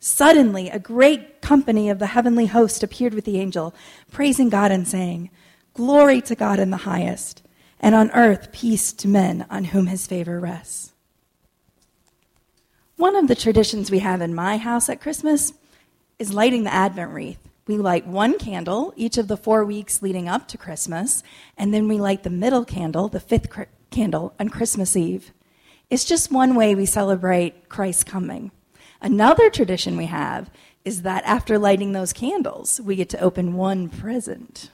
Suddenly, a great company of the heavenly host appeared with the angel, praising God and saying, Glory to God in the highest, and on earth peace to men on whom his favor rests. One of the traditions we have in my house at Christmas is lighting the Advent wreath. We light one candle each of the four weeks leading up to Christmas, and then we light the middle candle, the fifth cr- candle, on Christmas Eve. It's just one way we celebrate Christ's coming. Another tradition we have is that after lighting those candles, we get to open one present.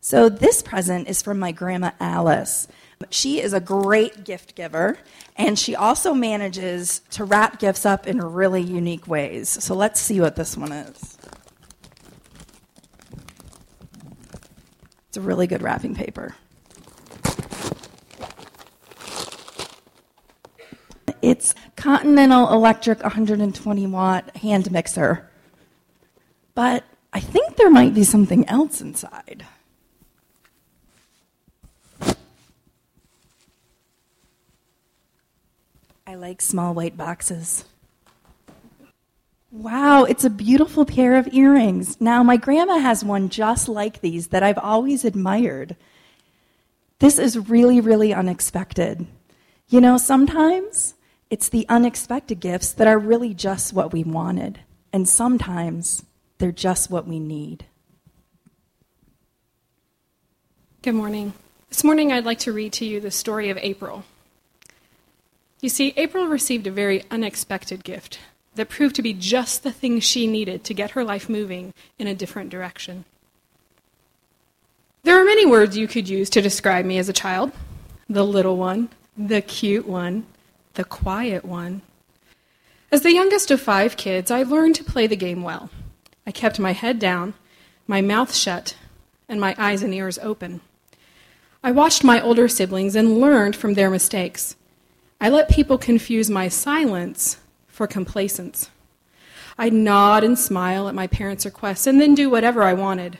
So, this present is from my grandma Alice. She is a great gift giver, and she also manages to wrap gifts up in really unique ways. So let's see what this one is. It's a really good wrapping paper. It's Continental Electric 120 watt hand mixer. But I think there might be something else inside. I like small white boxes. Wow, it's a beautiful pair of earrings. Now, my grandma has one just like these that I've always admired. This is really, really unexpected. You know, sometimes it's the unexpected gifts that are really just what we wanted, and sometimes they're just what we need. Good morning. This morning I'd like to read to you the story of April. You see, April received a very unexpected gift that proved to be just the thing she needed to get her life moving in a different direction. There are many words you could use to describe me as a child the little one, the cute one, the quiet one. As the youngest of five kids, I learned to play the game well. I kept my head down, my mouth shut, and my eyes and ears open. I watched my older siblings and learned from their mistakes. I let people confuse my silence for complacence. I'd nod and smile at my parents' requests and then do whatever I wanted.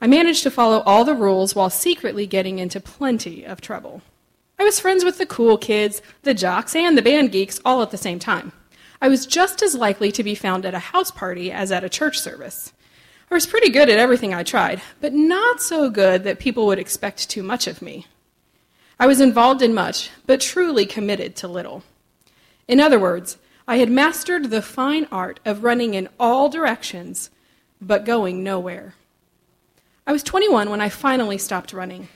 I managed to follow all the rules while secretly getting into plenty of trouble. I was friends with the cool kids, the jocks, and the band geeks all at the same time. I was just as likely to be found at a house party as at a church service. I was pretty good at everything I tried, but not so good that people would expect too much of me. I was involved in much, but truly committed to little. In other words, I had mastered the fine art of running in all directions, but going nowhere. I was 21 when I finally stopped running.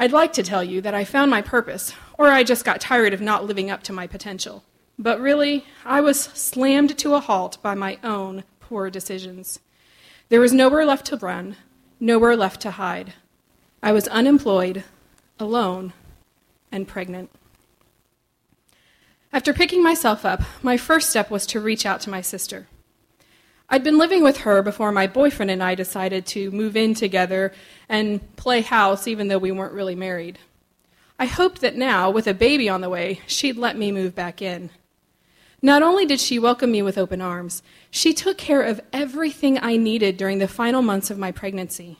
I'd like to tell you that I found my purpose, or I just got tired of not living up to my potential. But really, I was slammed to a halt by my own poor decisions. There was nowhere left to run, nowhere left to hide. I was unemployed, alone, and pregnant. After picking myself up, my first step was to reach out to my sister. I'd been living with her before my boyfriend and I decided to move in together and play house, even though we weren't really married. I hoped that now, with a baby on the way, she'd let me move back in. Not only did she welcome me with open arms, she took care of everything I needed during the final months of my pregnancy.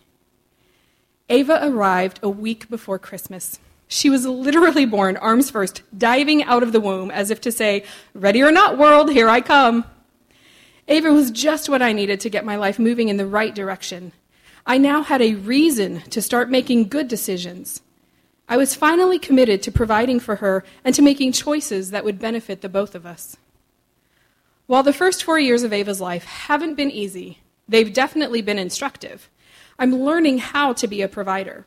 Ava arrived a week before Christmas. She was literally born, arms first, diving out of the womb as if to say, Ready or not, world, here I come. Ava was just what I needed to get my life moving in the right direction. I now had a reason to start making good decisions. I was finally committed to providing for her and to making choices that would benefit the both of us. While the first four years of Ava's life haven't been easy, they've definitely been instructive. I'm learning how to be a provider.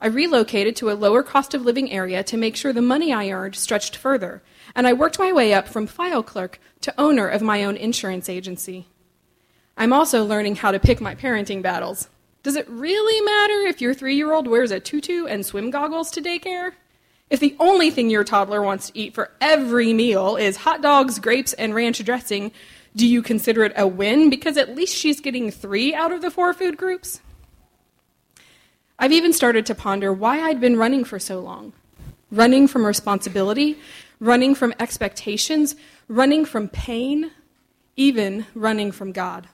I relocated to a lower cost of living area to make sure the money I earned stretched further, and I worked my way up from file clerk to owner of my own insurance agency. I'm also learning how to pick my parenting battles. Does it really matter if your three year old wears a tutu and swim goggles to daycare? If the only thing your toddler wants to eat for every meal is hot dogs, grapes, and ranch dressing, do you consider it a win because at least she's getting three out of the four food groups? I've even started to ponder why I'd been running for so long running from responsibility, running from expectations, running from pain, even running from God.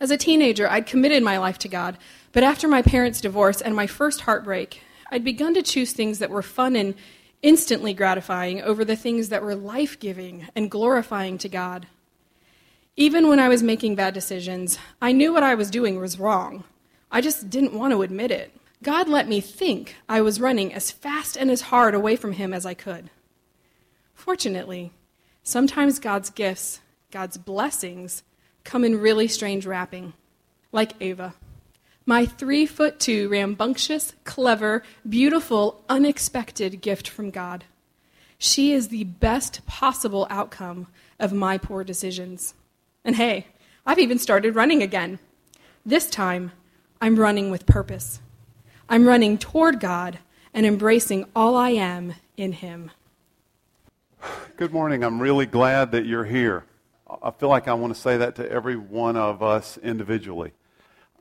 As a teenager, I'd committed my life to God, but after my parents' divorce and my first heartbreak, I'd begun to choose things that were fun and instantly gratifying over the things that were life giving and glorifying to God. Even when I was making bad decisions, I knew what I was doing was wrong. I just didn't want to admit it. God let me think I was running as fast and as hard away from Him as I could. Fortunately, sometimes God's gifts, God's blessings, come in really strange wrapping, like Ava. My three foot two, rambunctious, clever, beautiful, unexpected gift from God. She is the best possible outcome of my poor decisions. And hey, I've even started running again. This time, I'm running with purpose. I'm running toward God and embracing all I am in Him. Good morning. I'm really glad that you're here. I feel like I want to say that to every one of us individually.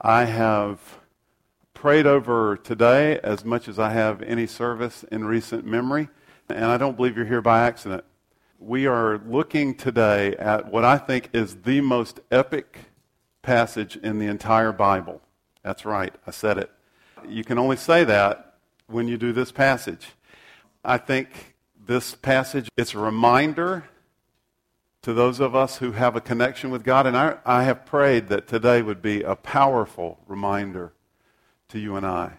I have prayed over today as much as I have any service in recent memory, and I don't believe you're here by accident. We are looking today at what I think is the most epic passage in the entire Bible. That's right, I said it. You can only say that when you do this passage. I think this passage it's a reminder to those of us who have a connection with God. And I, I have prayed that today would be a powerful reminder to you and I.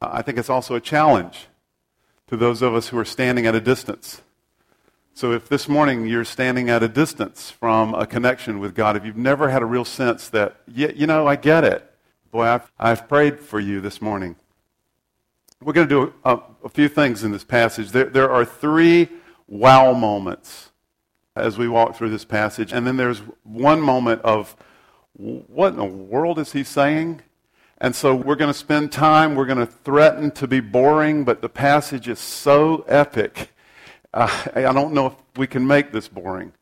I think it's also a challenge to those of us who are standing at a distance. So if this morning you're standing at a distance from a connection with God, if you've never had a real sense that, you know, I get it. Boy, I've, I've prayed for you this morning. We're going to do a, a few things in this passage. There, there are three wow moments as we walk through this passage. And then there's one moment of, what in the world is he saying? And so we're going to spend time, we're going to threaten to be boring, but the passage is so epic. Uh, I don't know if we can make this boring.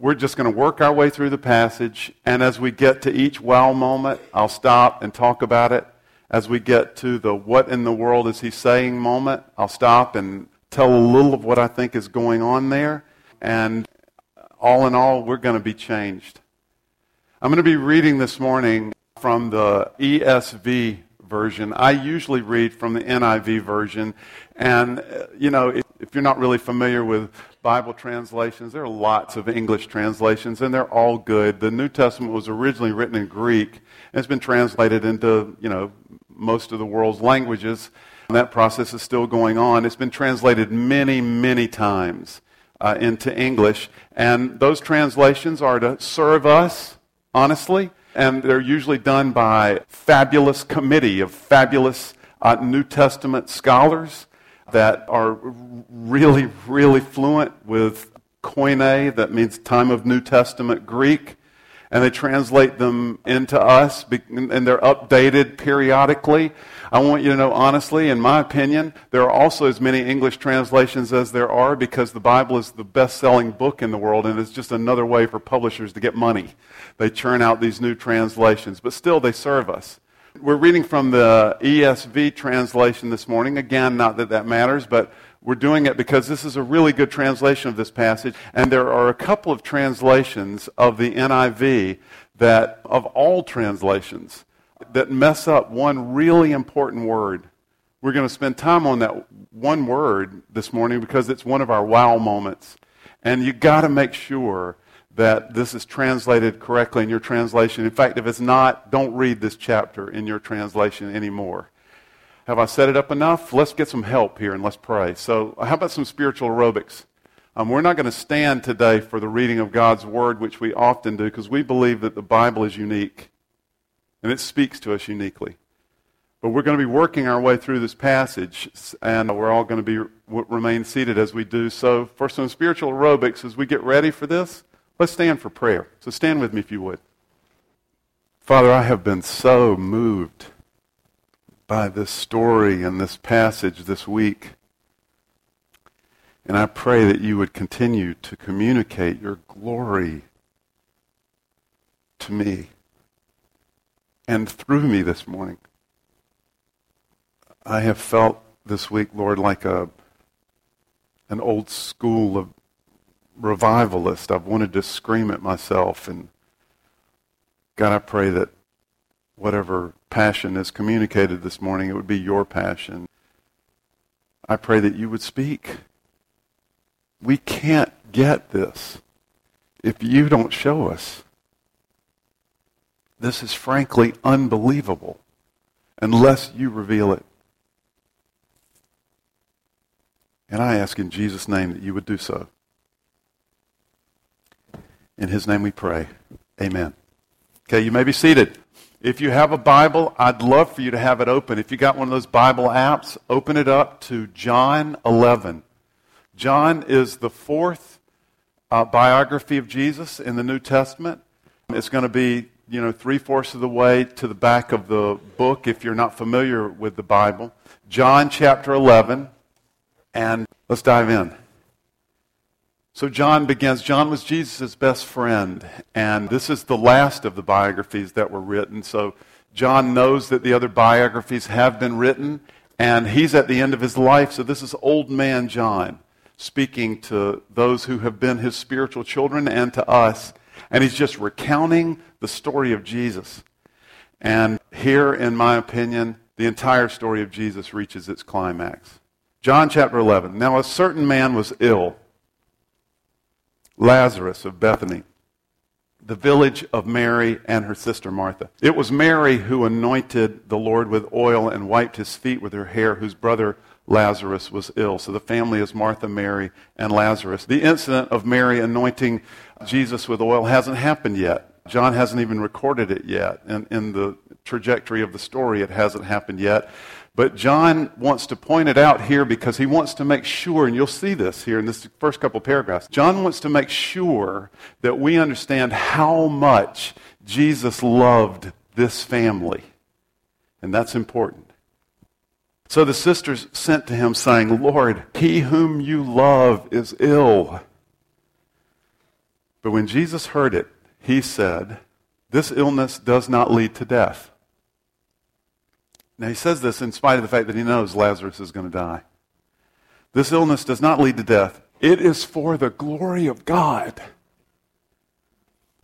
We're just going to work our way through the passage, and as we get to each wow moment, I'll stop and talk about it. As we get to the what in the world is he saying moment, I'll stop and tell a little of what I think is going on there. And all in all, we're going to be changed. I'm going to be reading this morning from the ESV version. I usually read from the NIV version. And, you know, if, you're not really familiar with Bible translations, there are lots of English translations, and they're all good. The New Testament was originally written in Greek, and it's been translated into, you know, most of the world's languages. And that process is still going on. It's been translated many, many times uh, into English. And those translations are to serve us, honestly, and they're usually done by fabulous committee of fabulous uh, New Testament scholars that are really, really fluent with koine, that means time of New Testament Greek, and they translate them into us, and they're updated periodically. I want you to know honestly, in my opinion, there are also as many English translations as there are because the Bible is the best selling book in the world and it's just another way for publishers to get money. They churn out these new translations, but still they serve us. We're reading from the ESV translation this morning. Again, not that that matters, but we're doing it because this is a really good translation of this passage. And there are a couple of translations of the NIV that, of all translations, that mess up one really important word. We're going to spend time on that one word this morning because it's one of our wow moments. And you got to make sure that this is translated correctly in your translation. In fact, if it's not, don't read this chapter in your translation anymore. Have I set it up enough? Let's get some help here and let's pray. So, how about some spiritual aerobics? Um, we're not going to stand today for the reading of God's Word, which we often do, because we believe that the Bible is unique and it speaks to us uniquely. But we're going to be working our way through this passage, and we're all going to be remain seated as we do so. For some spiritual aerobics, as we get ready for this, let's stand for prayer. So stand with me if you would. Father, I have been so moved by this story and this passage this week. And I pray that you would continue to communicate your glory to me and through me this morning. I have felt this week, Lord, like a an old school of revivalist. I've wanted to scream at myself and God, I pray that whatever passion is communicated this morning, it would be your passion. I pray that you would speak. We can't get this if you don't show us. This is frankly unbelievable unless you reveal it. And I ask in Jesus' name that you would do so. In his name we pray. Amen. Okay, you may be seated. If you have a Bible, I'd love for you to have it open. If you got one of those Bible apps, open it up to John 11. John is the fourth uh, biography of Jesus in the New Testament. It's going to be, you know, three fourths of the way to the back of the book if you're not familiar with the Bible. John chapter 11, and let's dive in. So John begins. John was Jesus' best friend, and this is the last of the biographies that were written. So John knows that the other biographies have been written, and he's at the end of his life. So this is old man John speaking to those who have been his spiritual children and to us. And he's just recounting the story of Jesus. And here, in my opinion, the entire story of Jesus reaches its climax. John chapter 11. Now, a certain man was ill Lazarus of Bethany, the village of Mary and her sister Martha. It was Mary who anointed the Lord with oil and wiped his feet with her hair, whose brother Lazarus was ill. So the family is Martha, Mary, and Lazarus. The incident of Mary anointing Jesus with oil hasn't happened yet. John hasn't even recorded it yet. And in the trajectory of the story, it hasn't happened yet. But John wants to point it out here because he wants to make sure, and you'll see this here in this first couple paragraphs. John wants to make sure that we understand how much Jesus loved this family. And that's important. So the sisters sent to him, saying, Lord, he whom you love is ill. But when Jesus heard it, he said, This illness does not lead to death. Now, he says this in spite of the fact that he knows Lazarus is going to die. This illness does not lead to death. It is for the glory of God,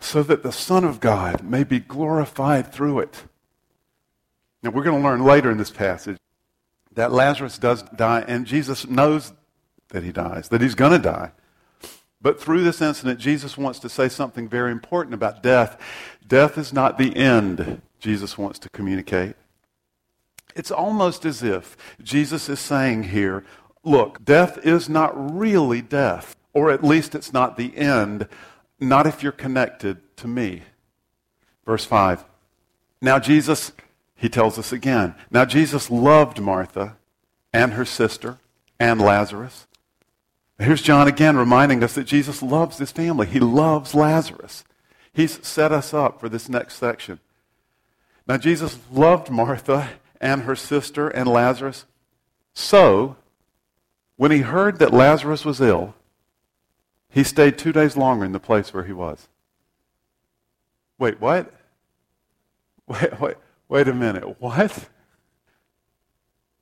so that the Son of God may be glorified through it. Now, we're going to learn later in this passage that Lazarus does die, and Jesus knows that he dies, that he's going to die. But through this incident, Jesus wants to say something very important about death. Death is not the end, Jesus wants to communicate. It's almost as if Jesus is saying here, look, death is not really death, or at least it's not the end, not if you're connected to me. Verse 5. Now, Jesus, he tells us again, now Jesus loved Martha and her sister and Lazarus. Here's John again reminding us that Jesus loves this family. He loves Lazarus. He's set us up for this next section. Now, Jesus loved Martha and her sister and Lazarus. So, when he heard that Lazarus was ill, he stayed two days longer in the place where he was. Wait, what? Wait, wait, wait a minute. What?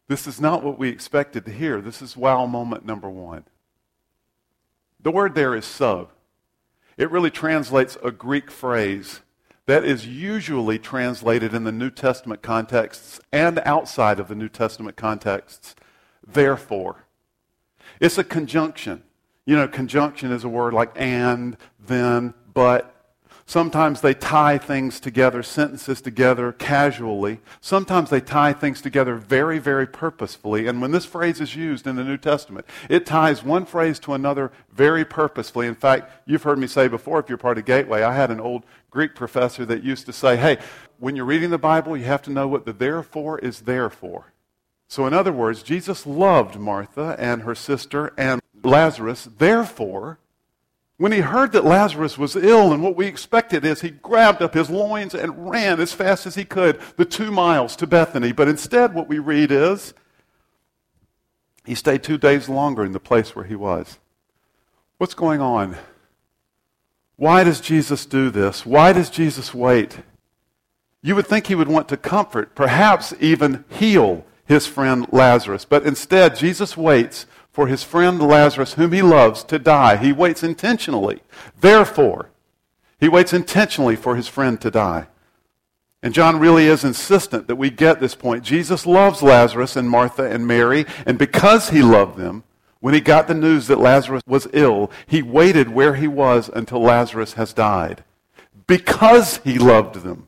This is not what we expected to hear. This is wow moment number one. The word there is so. It really translates a Greek phrase that is usually translated in the New Testament contexts and outside of the New Testament contexts, therefore. It's a conjunction. You know, conjunction is a word like and, then, but. Sometimes they tie things together, sentences together casually. Sometimes they tie things together very, very purposefully. And when this phrase is used in the New Testament, it ties one phrase to another very purposefully. In fact, you've heard me say before, if you're part of Gateway, I had an old Greek professor that used to say, hey, when you're reading the Bible, you have to know what the therefore is there for. So, in other words, Jesus loved Martha and her sister and Lazarus. Therefore, when he heard that Lazarus was ill, and what we expected is he grabbed up his loins and ran as fast as he could the two miles to Bethany. But instead, what we read is He stayed two days longer in the place where he was. What's going on? Why does Jesus do this? Why does Jesus wait? You would think he would want to comfort, perhaps even heal his friend Lazarus. But instead, Jesus waits for his friend Lazarus, whom he loves, to die. He waits intentionally. Therefore, he waits intentionally for his friend to die. And John really is insistent that we get this point. Jesus loves Lazarus and Martha and Mary, and because he loved them, when he got the news that Lazarus was ill, he waited where he was until Lazarus has died. Because he loved them.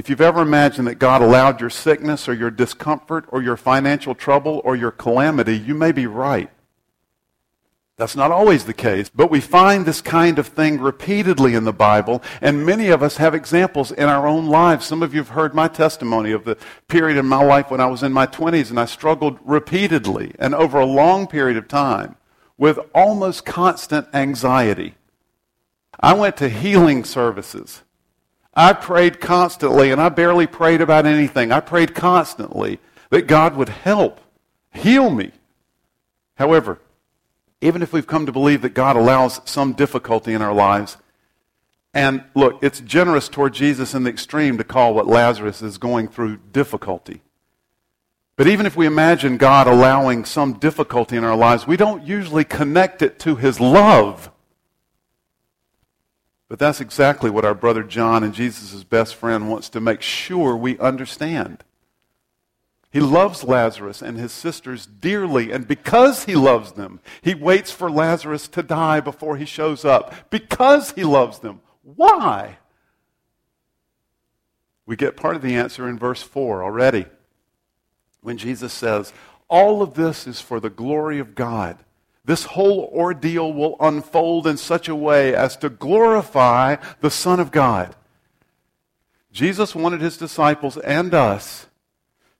If you've ever imagined that God allowed your sickness or your discomfort or your financial trouble or your calamity, you may be right. That's not always the case, but we find this kind of thing repeatedly in the Bible, and many of us have examples in our own lives. Some of you have heard my testimony of the period in my life when I was in my 20s and I struggled repeatedly and over a long period of time with almost constant anxiety. I went to healing services. I prayed constantly, and I barely prayed about anything. I prayed constantly that God would help, heal me. However, even if we've come to believe that God allows some difficulty in our lives, and look, it's generous toward Jesus in the extreme to call what Lazarus is going through difficulty. But even if we imagine God allowing some difficulty in our lives, we don't usually connect it to his love. But that's exactly what our brother John and Jesus' best friend wants to make sure we understand. He loves Lazarus and his sisters dearly, and because he loves them, he waits for Lazarus to die before he shows up. Because he loves them. Why? We get part of the answer in verse 4 already when Jesus says, All of this is for the glory of God. This whole ordeal will unfold in such a way as to glorify the Son of God. Jesus wanted his disciples and us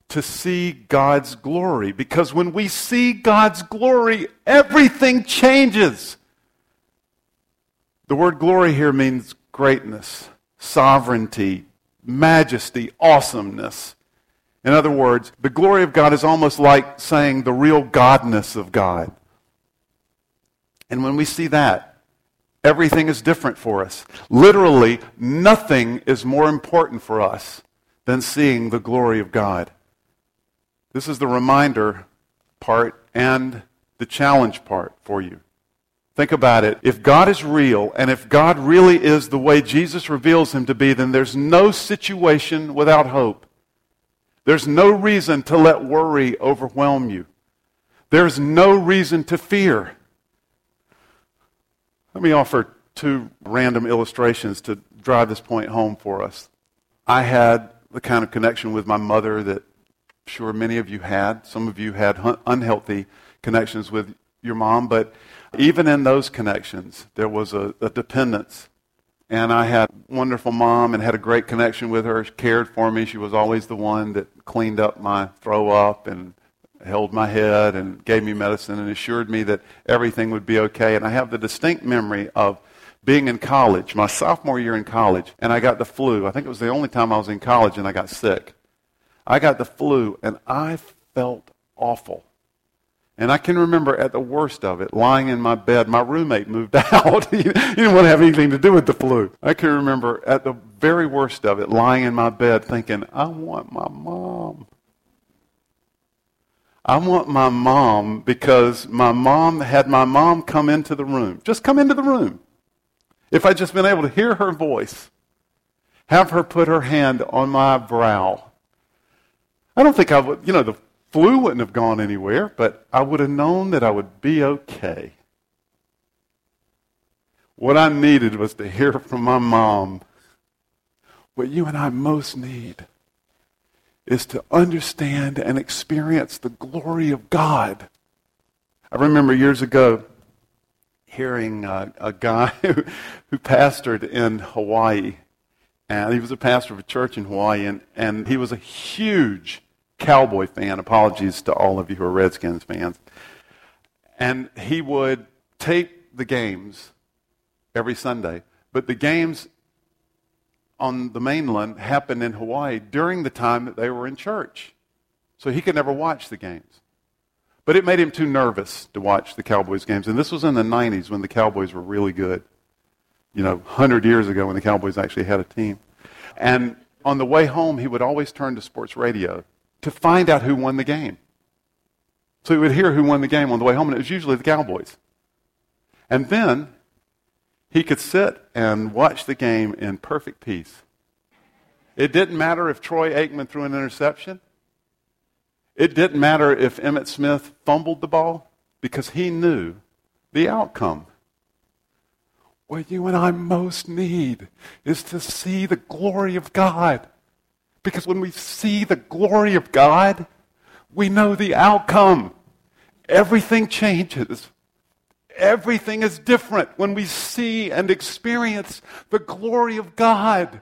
to see God's glory. Because when we see God's glory, everything changes. The word glory here means greatness, sovereignty, majesty, awesomeness. In other words, the glory of God is almost like saying the real godness of God. And when we see that, everything is different for us. Literally, nothing is more important for us than seeing the glory of God. This is the reminder part and the challenge part for you. Think about it. If God is real, and if God really is the way Jesus reveals him to be, then there's no situation without hope. There's no reason to let worry overwhelm you. There's no reason to fear. Let me offer two random illustrations to drive this point home for us. I had the kind of connection with my mother that sure many of you had. Some of you had unhealthy connections with your mom, but even in those connections, there was a, a dependence. And I had a wonderful mom and had a great connection with her. She cared for me. She was always the one that cleaned up my throw up and held my head and gave me medicine and assured me that everything would be okay. And I have the distinct memory of being in college, my sophomore year in college, and I got the flu. I think it was the only time I was in college and I got sick. I got the flu and I felt awful. And I can remember at the worst of it, lying in my bed. My roommate moved out. he didn't want to have anything to do with the flu. I can remember at the very worst of it, lying in my bed thinking, I want my mom. I want my mom because my mom had my mom come into the room. Just come into the room. If I'd just been able to hear her voice, have her put her hand on my brow I don't think I would, you know, the flu wouldn't have gone anywhere, but I would have known that I would be okay. What I needed was to hear from my mom. What you and I most need is to understand and experience the glory of God. I remember years ago hearing a guy who, who pastored in Hawaii. And he was a pastor of a church in Hawaii, and, and he was a huge Cowboy fan. Apologies to all of you who are Redskins fans. And he would tape the games every Sunday, but the games on the mainland happened in Hawaii during the time that they were in church. So he could never watch the games. But it made him too nervous to watch the Cowboys games. And this was in the 90s when the Cowboys were really good. You know, 100 years ago when the Cowboys actually had a team. And on the way home, he would always turn to sports radio to find out who won the game. So he would hear who won the game on the way home, and it was usually the Cowboys. And then he could sit and watch the game in perfect peace. It didn't matter if Troy Aikman threw an interception. It didn't matter if Emmitt Smith fumbled the ball because he knew the outcome. What you and I most need is to see the glory of God. Because when we see the glory of God, we know the outcome. Everything changes. Everything is different when we see and experience the glory of God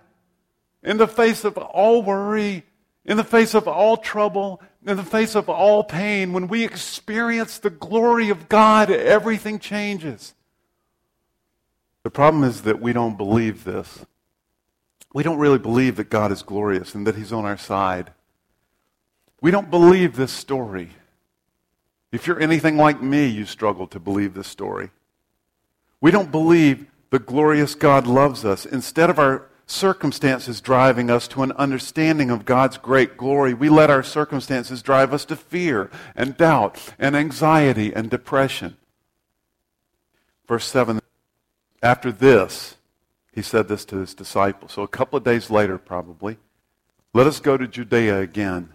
in the face of all worry, in the face of all trouble, in the face of all pain. When we experience the glory of God, everything changes. The problem is that we don't believe this. We don't really believe that God is glorious and that He's on our side. We don't believe this story. If you're anything like me, you struggle to believe this story. We don't believe the glorious God loves us. Instead of our circumstances driving us to an understanding of God's great glory, we let our circumstances drive us to fear and doubt and anxiety and depression. Verse 7 After this, he said this to his disciples. So a couple of days later, probably, let us go to Judea again.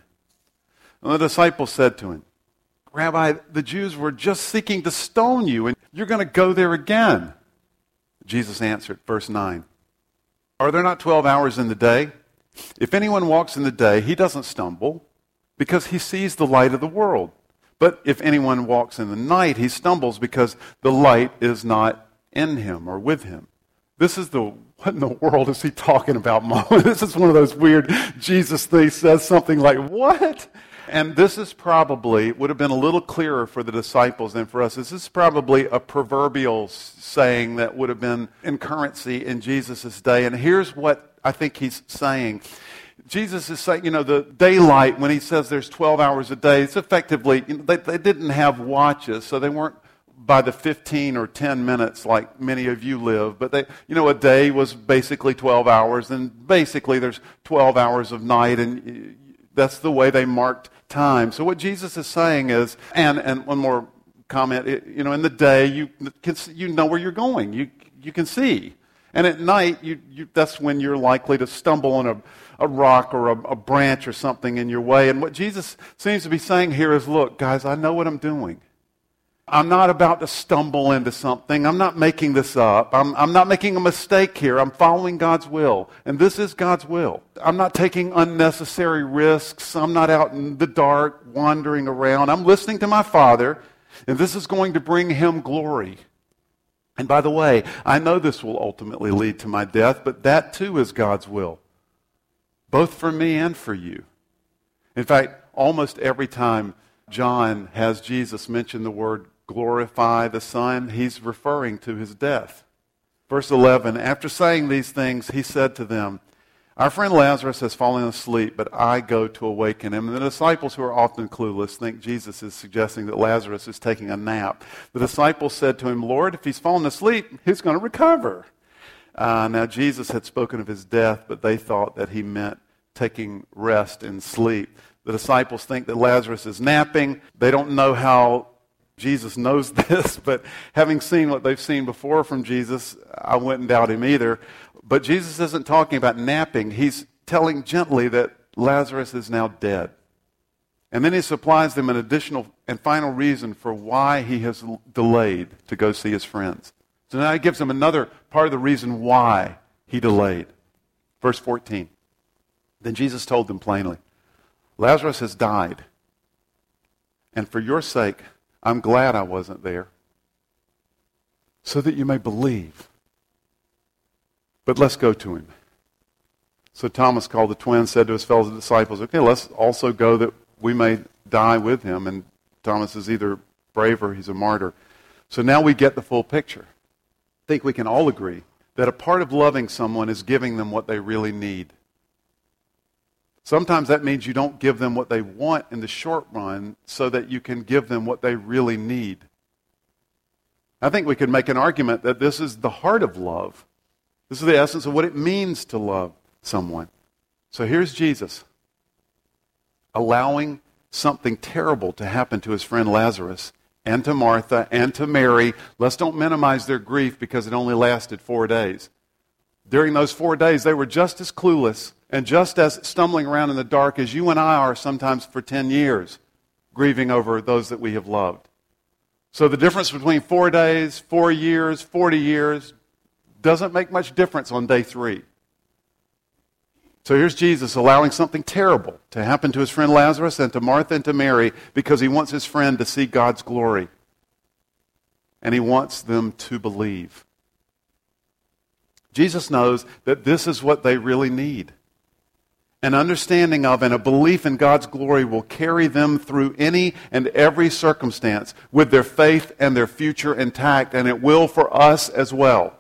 And the disciples said to him, Rabbi, the Jews were just seeking to stone you, and you're going to go there again. Jesus answered, verse 9 Are there not 12 hours in the day? If anyone walks in the day, he doesn't stumble because he sees the light of the world. But if anyone walks in the night, he stumbles because the light is not in him or with him. This is the what in the world is he talking about, Mom? this is one of those weird Jesus things says something like, What? And this is probably, would have been a little clearer for the disciples than for us. This is probably a proverbial saying that would have been in currency in Jesus' day. And here's what I think he's saying. Jesus is saying, you know, the daylight, when he says there's 12 hours a day, it's effectively, you know, they, they didn't have watches, so they weren't by the 15 or 10 minutes like many of you live. But they, you know, a day was basically 12 hours, and basically there's 12 hours of night, and that's the way they marked time. So what Jesus is saying is, and, and one more comment, it, you know, in the day, you, you know where you're going. You, you can see. And at night, you, you, that's when you're likely to stumble on a, a rock or a, a branch or something in your way. And what Jesus seems to be saying here is, look, guys, I know what I'm doing. I'm not about to stumble into something. I'm not making this up. I'm, I'm, not making a mistake here. I'm following God's will. And this is God's will. I'm not taking unnecessary risks. I'm not out in the dark wandering around. I'm listening to my Father, and this is going to bring him glory. And by the way, I know this will ultimately lead to my death, but that too is God's will, both for me and for you. In fact, almost every time John has Jesus mention the word glorify the Son, he's referring to his death. Verse 11 After saying these things, he said to them, Our friend Lazarus has fallen asleep, but I go to awaken him. And the disciples, who are often clueless, think Jesus is suggesting that Lazarus is taking a nap. The disciples said to him, Lord, if he's fallen asleep, he's going to recover. Uh, now, Jesus had spoken of his death, but they thought that he meant taking rest and sleep. The disciples think that Lazarus is napping. They don't know how Jesus knows this, but having seen what they've seen before from Jesus, I wouldn't doubt him either. But Jesus isn't talking about napping. He's telling gently that Lazarus is now dead. And then he supplies them an additional and final reason for why he has delayed to go see his friends. So now he gives them another part of the reason why he delayed. Verse 14. Then Jesus told them plainly Lazarus has died. And for your sake, I'm glad I wasn't there so that you may believe. But let's go to him. So Thomas called the twins, said to his fellow disciples, Okay, let's also go that we may die with him. And Thomas is either brave or he's a martyr. So now we get the full picture. I think we can all agree that a part of loving someone is giving them what they really need. Sometimes that means you don't give them what they want in the short run so that you can give them what they really need. I think we could make an argument that this is the heart of love. This is the essence of what it means to love someone. So here's Jesus allowing something terrible to happen to his friend Lazarus and to Martha and to Mary. Let's don't minimize their grief because it only lasted four days. During those four days, they were just as clueless and just as stumbling around in the dark as you and I are sometimes for 10 years, grieving over those that we have loved. So the difference between four days, four years, 40 years doesn't make much difference on day three. So here's Jesus allowing something terrible to happen to his friend Lazarus and to Martha and to Mary because he wants his friend to see God's glory. And he wants them to believe. Jesus knows that this is what they really need. An understanding of and a belief in God's glory will carry them through any and every circumstance with their faith and their future intact, and it will for us as well.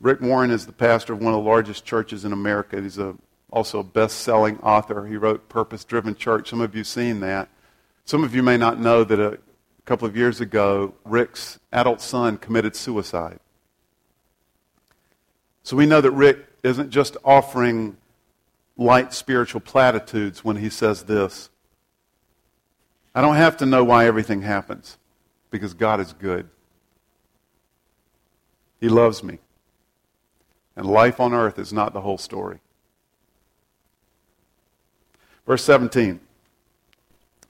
Rick Warren is the pastor of one of the largest churches in America. He's a, also a best selling author. He wrote Purpose Driven Church. Some of you have seen that. Some of you may not know that a couple of years ago, Rick's adult son committed suicide. So we know that Rick isn't just offering light spiritual platitudes when he says this. I don't have to know why everything happens because God is good. He loves me. And life on earth is not the whole story. Verse 17.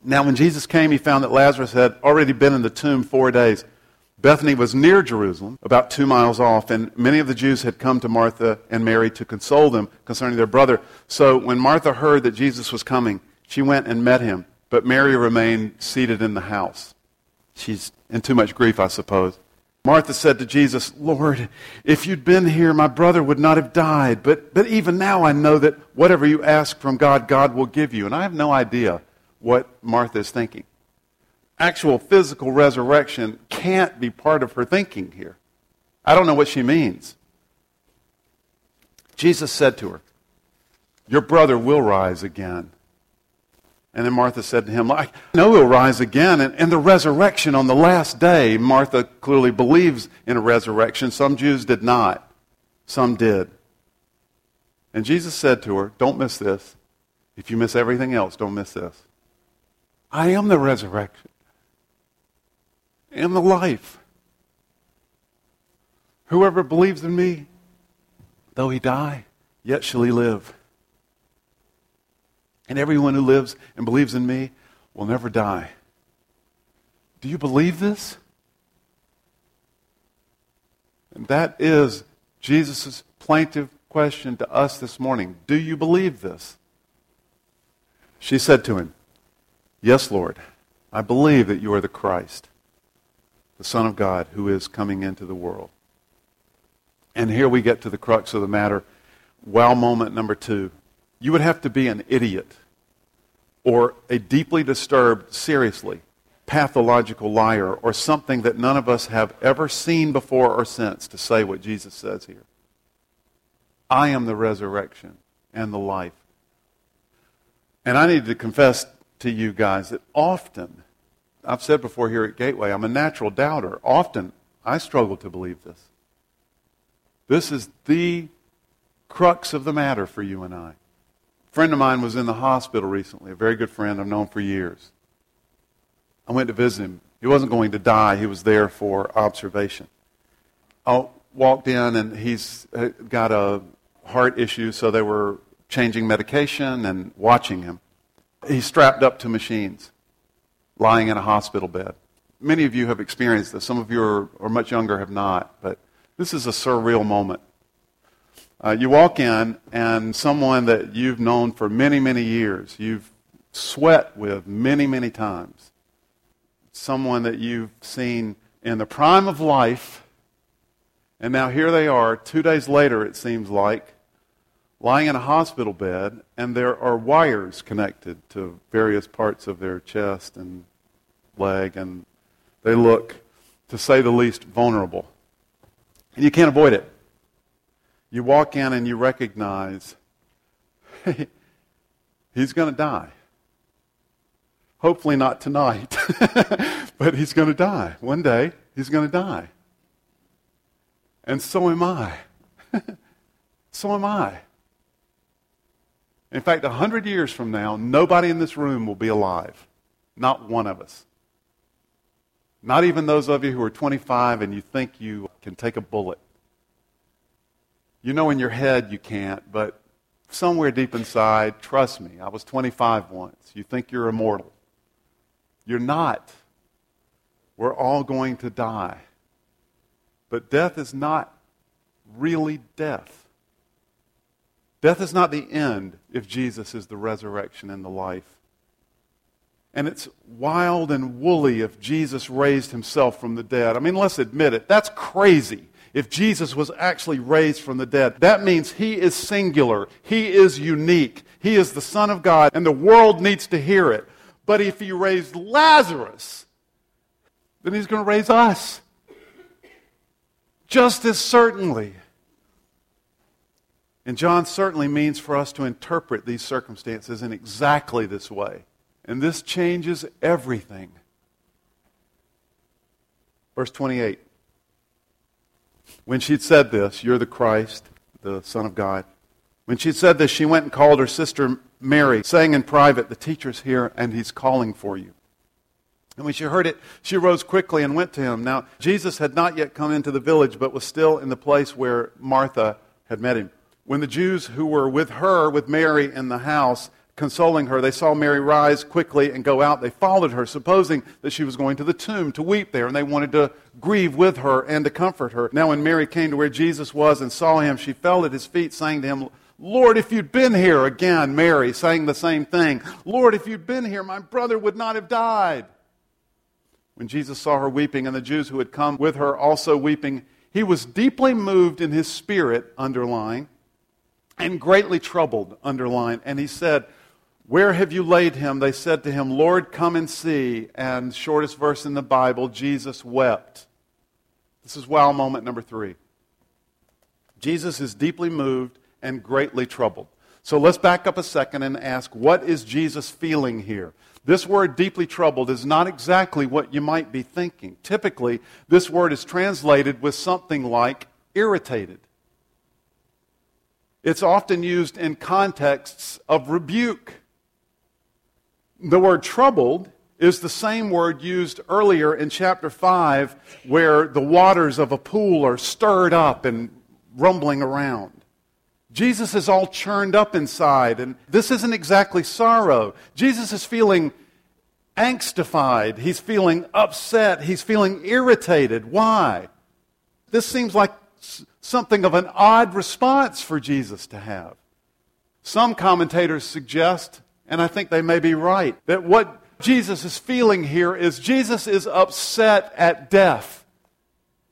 Now, when Jesus came, he found that Lazarus had already been in the tomb four days. Bethany was near Jerusalem, about two miles off, and many of the Jews had come to Martha and Mary to console them concerning their brother. So when Martha heard that Jesus was coming, she went and met him, but Mary remained seated in the house. She's in too much grief, I suppose. Martha said to Jesus, Lord, if you'd been here, my brother would not have died. But, but even now I know that whatever you ask from God, God will give you. And I have no idea what Martha is thinking. Actual physical resurrection can't be part of her thinking here. I don't know what she means. Jesus said to her, Your brother will rise again. And then Martha said to him, I know he'll rise again. And, and the resurrection on the last day, Martha clearly believes in a resurrection. Some Jews did not, some did. And Jesus said to her, Don't miss this. If you miss everything else, don't miss this. I am the resurrection and the life. Whoever believes in me, though he die, yet shall he live. And everyone who lives and believes in me will never die. Do you believe this? And that is Jesus' plaintive question to us this morning. Do you believe this? She said to him, Yes, Lord, I believe that you are the Christ, the Son of God, who is coming into the world. And here we get to the crux of the matter. Wow moment number two. You would have to be an idiot or a deeply disturbed, seriously, pathological liar or something that none of us have ever seen before or since to say what Jesus says here. I am the resurrection and the life. And I need to confess to you guys that often, I've said before here at Gateway, I'm a natural doubter. Often, I struggle to believe this. This is the crux of the matter for you and I friend of mine was in the hospital recently, a very good friend I've known for years. I went to visit him. He wasn't going to die, he was there for observation. I walked in, and he's uh, got a heart issue, so they were changing medication and watching him. He's strapped up to machines, lying in a hospital bed. Many of you have experienced this. Some of you are, are much younger have not, but this is a surreal moment uh, you walk in, and someone that you've known for many, many years, you've sweat with many, many times, someone that you've seen in the prime of life, and now here they are, two days later, it seems like, lying in a hospital bed, and there are wires connected to various parts of their chest and leg, and they look, to say the least, vulnerable. And you can't avoid it. You walk in and you recognize He's going to die. Hopefully not tonight, but he's going to die. One day, he's going to die. And so am I. so am I. In fact, a hundred years from now, nobody in this room will be alive. Not one of us. Not even those of you who are 25 and you think you can take a bullet. You know in your head you can't, but somewhere deep inside, trust me, I was 25 once. You think you're immortal. You're not. We're all going to die. But death is not really death. Death is not the end if Jesus is the resurrection and the life. And it's wild and woolly if Jesus raised himself from the dead. I mean, let's admit it. That's crazy if Jesus was actually raised from the dead. That means he is singular, he is unique, he is the Son of God, and the world needs to hear it. But if he raised Lazarus, then he's going to raise us. Just as certainly. And John certainly means for us to interpret these circumstances in exactly this way. And this changes everything. Verse 28. When she'd said this, You're the Christ, the Son of God. When she'd said this, she went and called her sister Mary, saying in private, The teacher's here and he's calling for you. And when she heard it, she rose quickly and went to him. Now, Jesus had not yet come into the village, but was still in the place where Martha had met him. When the Jews who were with her, with Mary in the house, consoling her, they saw Mary rise quickly and go out. They followed her, supposing that she was going to the tomb to weep there, and they wanted to grieve with her and to comfort her. Now, when Mary came to where Jesus was and saw him, she fell at his feet, saying to him, Lord, if you'd been here, again, Mary saying the same thing, Lord, if you'd been here, my brother would not have died. When Jesus saw her weeping, and the Jews who had come with her also weeping, he was deeply moved in his spirit, underlying, and greatly troubled, underline. And he said, Where have you laid him? They said to him, Lord, come and see. And shortest verse in the Bible, Jesus wept. This is wow moment number three. Jesus is deeply moved and greatly troubled. So let's back up a second and ask, what is Jesus feeling here? This word deeply troubled is not exactly what you might be thinking. Typically, this word is translated with something like irritated. It's often used in contexts of rebuke. The word troubled is the same word used earlier in chapter 5 where the waters of a pool are stirred up and rumbling around. Jesus is all churned up inside, and this isn't exactly sorrow. Jesus is feeling angstified. He's feeling upset. He's feeling irritated. Why? This seems like something of an odd response for Jesus to have. Some commentators suggest, and I think they may be right, that what Jesus is feeling here is Jesus is upset at death.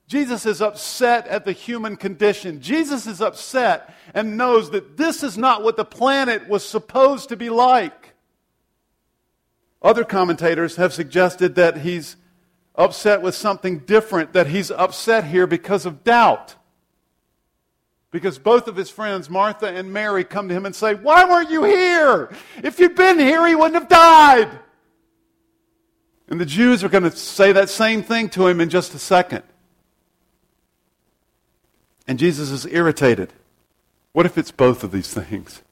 Jesus is upset at the human condition. Jesus is upset and knows that this is not what the planet was supposed to be like. Other commentators have suggested that he's upset with something different, that he's upset here because of doubt. Because both of his friends, Martha and Mary, come to him and say, Why weren't you here? If you'd been here, he wouldn't have died. And the Jews are going to say that same thing to him in just a second. And Jesus is irritated. What if it's both of these things?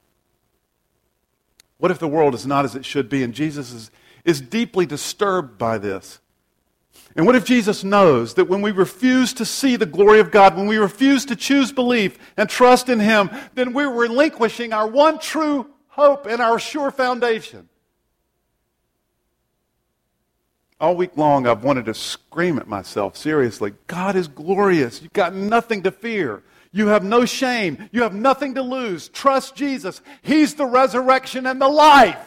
What if the world is not as it should be and Jesus is, is deeply disturbed by this? And what if Jesus knows that when we refuse to see the glory of God, when we refuse to choose belief and trust in Him, then we're relinquishing our one true hope and our sure foundation? All week long, I've wanted to scream at myself, seriously. God is glorious. You've got nothing to fear. You have no shame. You have nothing to lose. Trust Jesus. He's the resurrection and the life.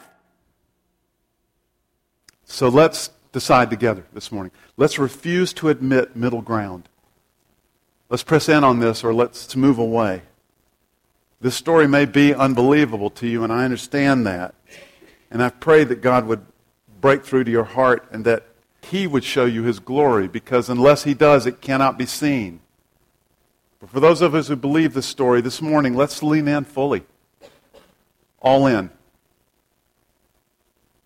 So let's decide together this morning. Let's refuse to admit middle ground. Let's press in on this or let's move away. This story may be unbelievable to you, and I understand that. And I pray that God would break through to your heart and that He would show you His glory because unless He does, it cannot be seen. But for those of us who believe this story this morning, let's lean in fully. All in.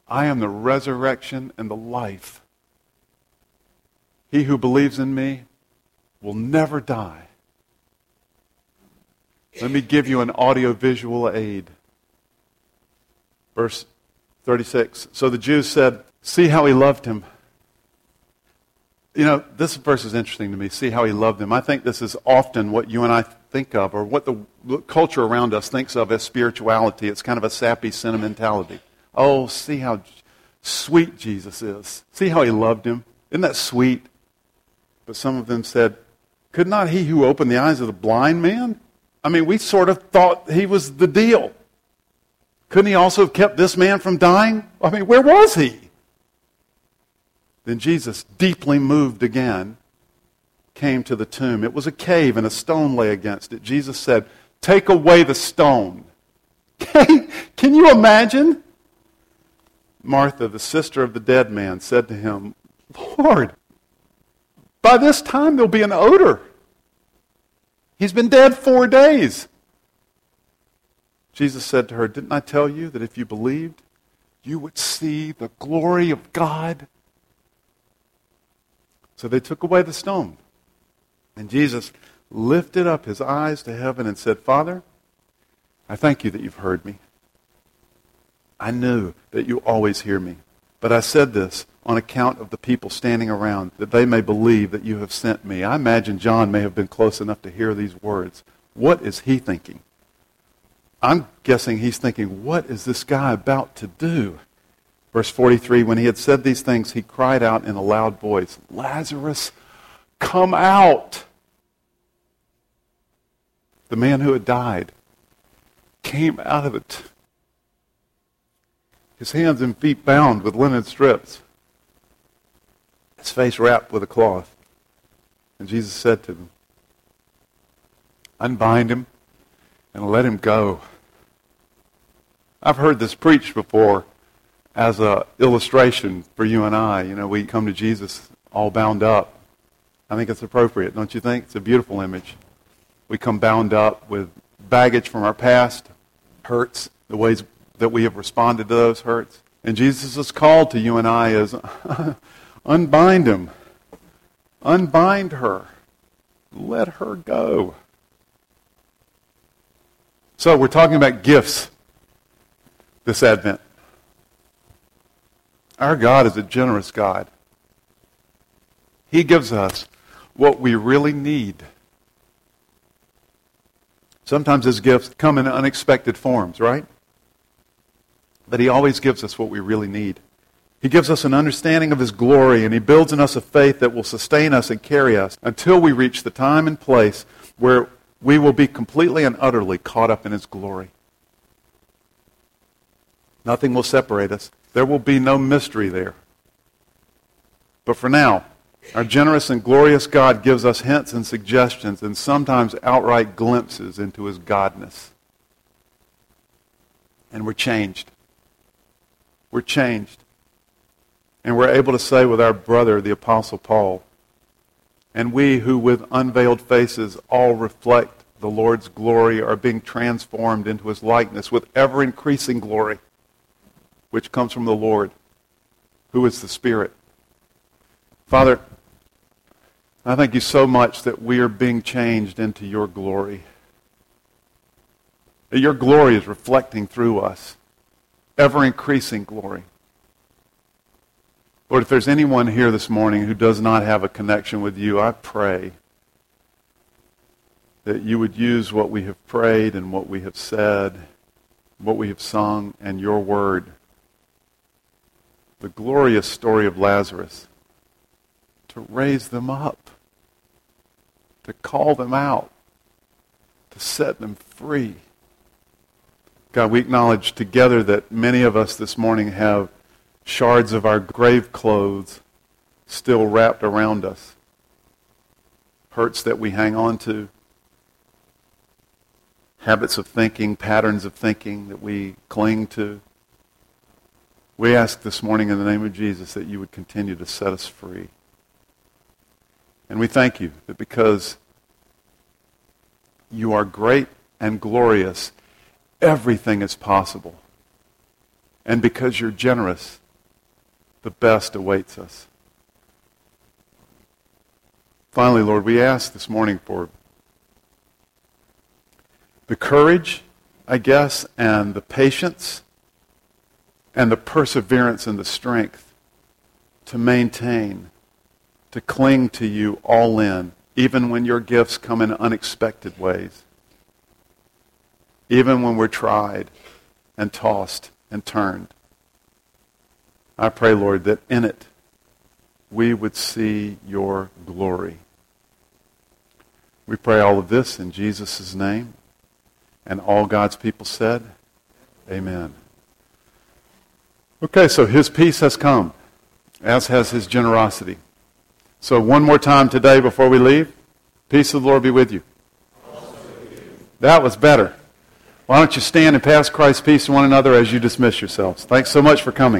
I am the resurrection and the life. He who believes in me will never die. Let me give you an audiovisual aid. Verse 36. So the Jews said, See how he loved him. You know, this verse is interesting to me. See how he loved him. I think this is often what you and I think of, or what the culture around us thinks of as spirituality. It's kind of a sappy sentimentality. Oh, see how sweet Jesus is. See how he loved him. Isn't that sweet? But some of them said, Could not he who opened the eyes of the blind man? I mean, we sort of thought he was the deal. Couldn't he also have kept this man from dying? I mean, where was he? Then Jesus, deeply moved again, came to the tomb. It was a cave and a stone lay against it. Jesus said, Take away the stone. Can you imagine? Martha, the sister of the dead man, said to him, Lord, by this time there'll be an odor. He's been dead four days. Jesus said to her, Didn't I tell you that if you believed, you would see the glory of God? So they took away the stone. And Jesus lifted up his eyes to heaven and said, Father, I thank you that you've heard me. I knew that you always hear me. But I said this on account of the people standing around, that they may believe that you have sent me. I imagine John may have been close enough to hear these words. What is he thinking? I'm guessing he's thinking, what is this guy about to do? Verse 43 When he had said these things, he cried out in a loud voice, Lazarus, come out. The man who had died came out of it, his hands and feet bound with linen strips, his face wrapped with a cloth. And Jesus said to them, Unbind him and let him go. I've heard this preached before as an illustration for you and I. You know, we come to Jesus all bound up. I think it's appropriate, don't you think? It's a beautiful image. We come bound up with baggage from our past, hurts, the ways that we have responded to those hurts. And Jesus' call to you and I is unbind him, unbind her, let her go. So we're talking about gifts this Advent. Our God is a generous God. He gives us what we really need. Sometimes his gifts come in unexpected forms, right? But he always gives us what we really need. He gives us an understanding of his glory, and he builds in us a faith that will sustain us and carry us until we reach the time and place where we will be completely and utterly caught up in his glory. Nothing will separate us. There will be no mystery there. But for now, our generous and glorious God gives us hints and suggestions and sometimes outright glimpses into his godness. And we're changed. We're changed. And we're able to say with our brother, the Apostle Paul, and we who with unveiled faces all reflect the Lord's glory are being transformed into his likeness with ever increasing glory which comes from the Lord, who is the Spirit. Father, I thank you so much that we are being changed into your glory. That your glory is reflecting through us, ever increasing glory. Lord, if there's anyone here this morning who does not have a connection with you, I pray that you would use what we have prayed and what we have said, what we have sung, and your word the glorious story of Lazarus, to raise them up, to call them out, to set them free. God, we acknowledge together that many of us this morning have shards of our grave clothes still wrapped around us, hurts that we hang on to, habits of thinking, patterns of thinking that we cling to. We ask this morning in the name of Jesus that you would continue to set us free. And we thank you that because you are great and glorious, everything is possible. And because you're generous, the best awaits us. Finally, Lord, we ask this morning for the courage, I guess, and the patience and the perseverance and the strength to maintain, to cling to you all in, even when your gifts come in unexpected ways, even when we're tried and tossed and turned. I pray, Lord, that in it we would see your glory. We pray all of this in Jesus' name. And all God's people said, Amen. Okay, so his peace has come, as has his generosity. So, one more time today before we leave peace of the Lord be with you. That was better. Why don't you stand and pass Christ's peace to one another as you dismiss yourselves? Thanks so much for coming.